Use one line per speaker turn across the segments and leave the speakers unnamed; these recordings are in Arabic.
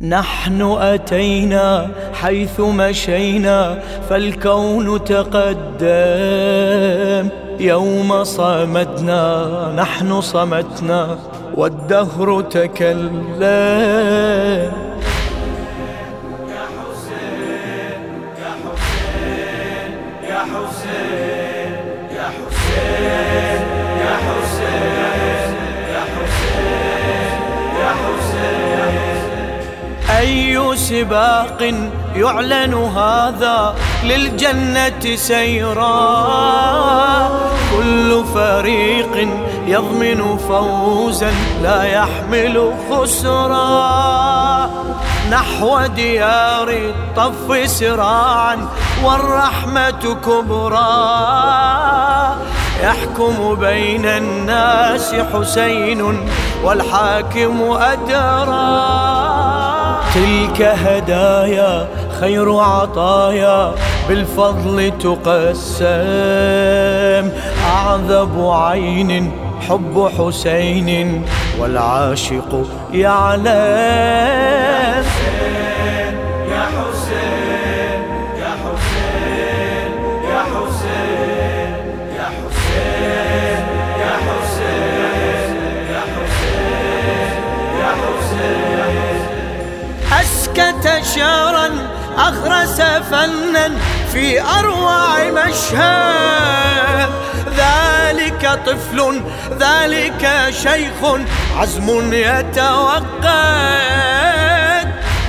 نحن أتينا حيث مشينا فالكون تقدم. يوم صمدنا نحن صمتنا والدهر تكلم. أي سباق يعلن هذا للجنة سيرا؟ كل فريق يضمن فوزا لا يحمل خسرا. نحو ديار الطف سراعا والرحمة كبرى يحكم بين الناس حسين والحاكم أدرى تلك هدايا خير عطايا بالفضل تقسم. أعذب عين حب حسين والعاشق يعلم. فنا في أروع مشهد. ذلك طفل ذلك شيخ عزم يتوقد.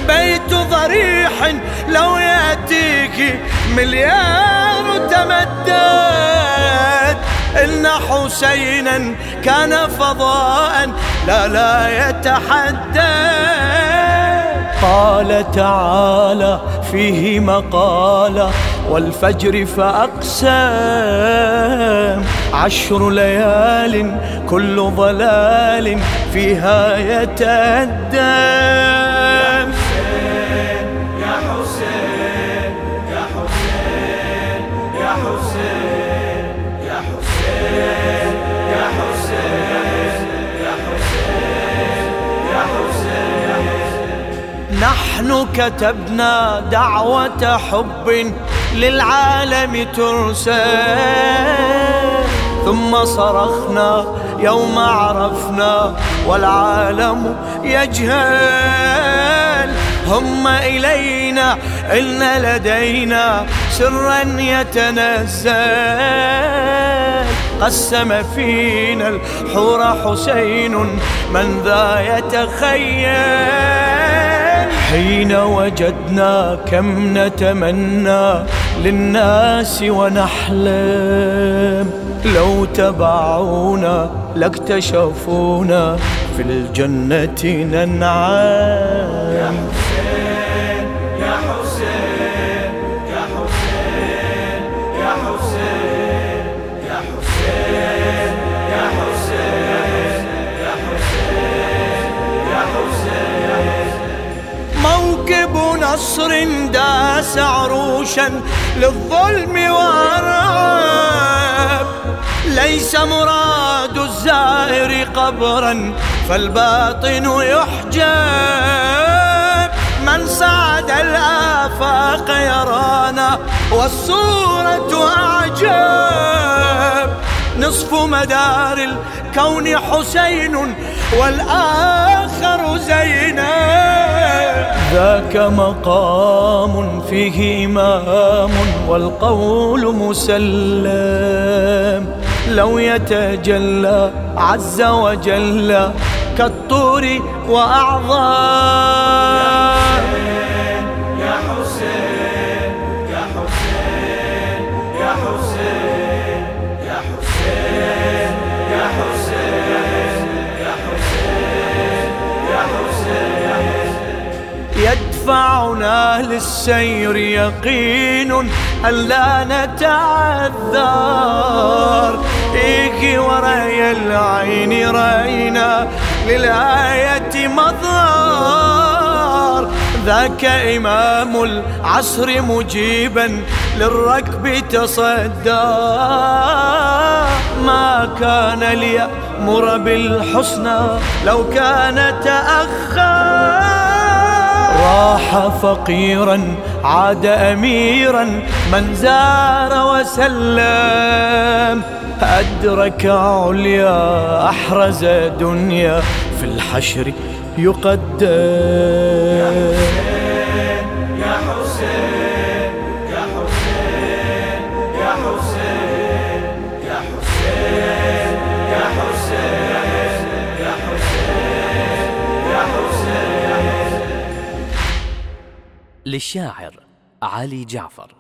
بيت ضريح لو يأتيك مليار تمدد. إن حسينا كان فضاء لا لا يتحدث قال تعالى فيه مقالة والفجر فأقسام عشر ليال كل ضلال فيها يتأدى نحن كتبنا دعوة حب للعالم ترسل. ثم صرخنا يوم عرفنا والعالم يجهل. هم إلينا إن لدينا سرا يتنزل. قسم فينا الحور حسين من ذا يتخيل. حين وجدنا كم نتمنى للناس ونحلم. لو تبعونا لاكتشفونا في الجنة ننعم. نصر داس عروشا للظلم وارعاب ليس مراد الزائر قبرا فالباطن يحجب. من صعد الآفاق يرانا والصورة أعجب. نصف مدار الكون حسين والآخر زينب. ذاك مقام فيه إمام والقول مسلم. لو يتجلى عز وجل كالطور وأعظم يدفعنا للسير يقين أن لا نتعذر. إيك وري العين رأينا للآية مظهر. ذاك إمام العصر مجيبا للركب تصدى. ما كان ليأمر بالحسنى لو كان تأخر. راح فقيرا عاد أميرا من زار وسلم. أدرك عليا أحرز دنيا في الحشر يقدم.
للشاعر علي جعفر.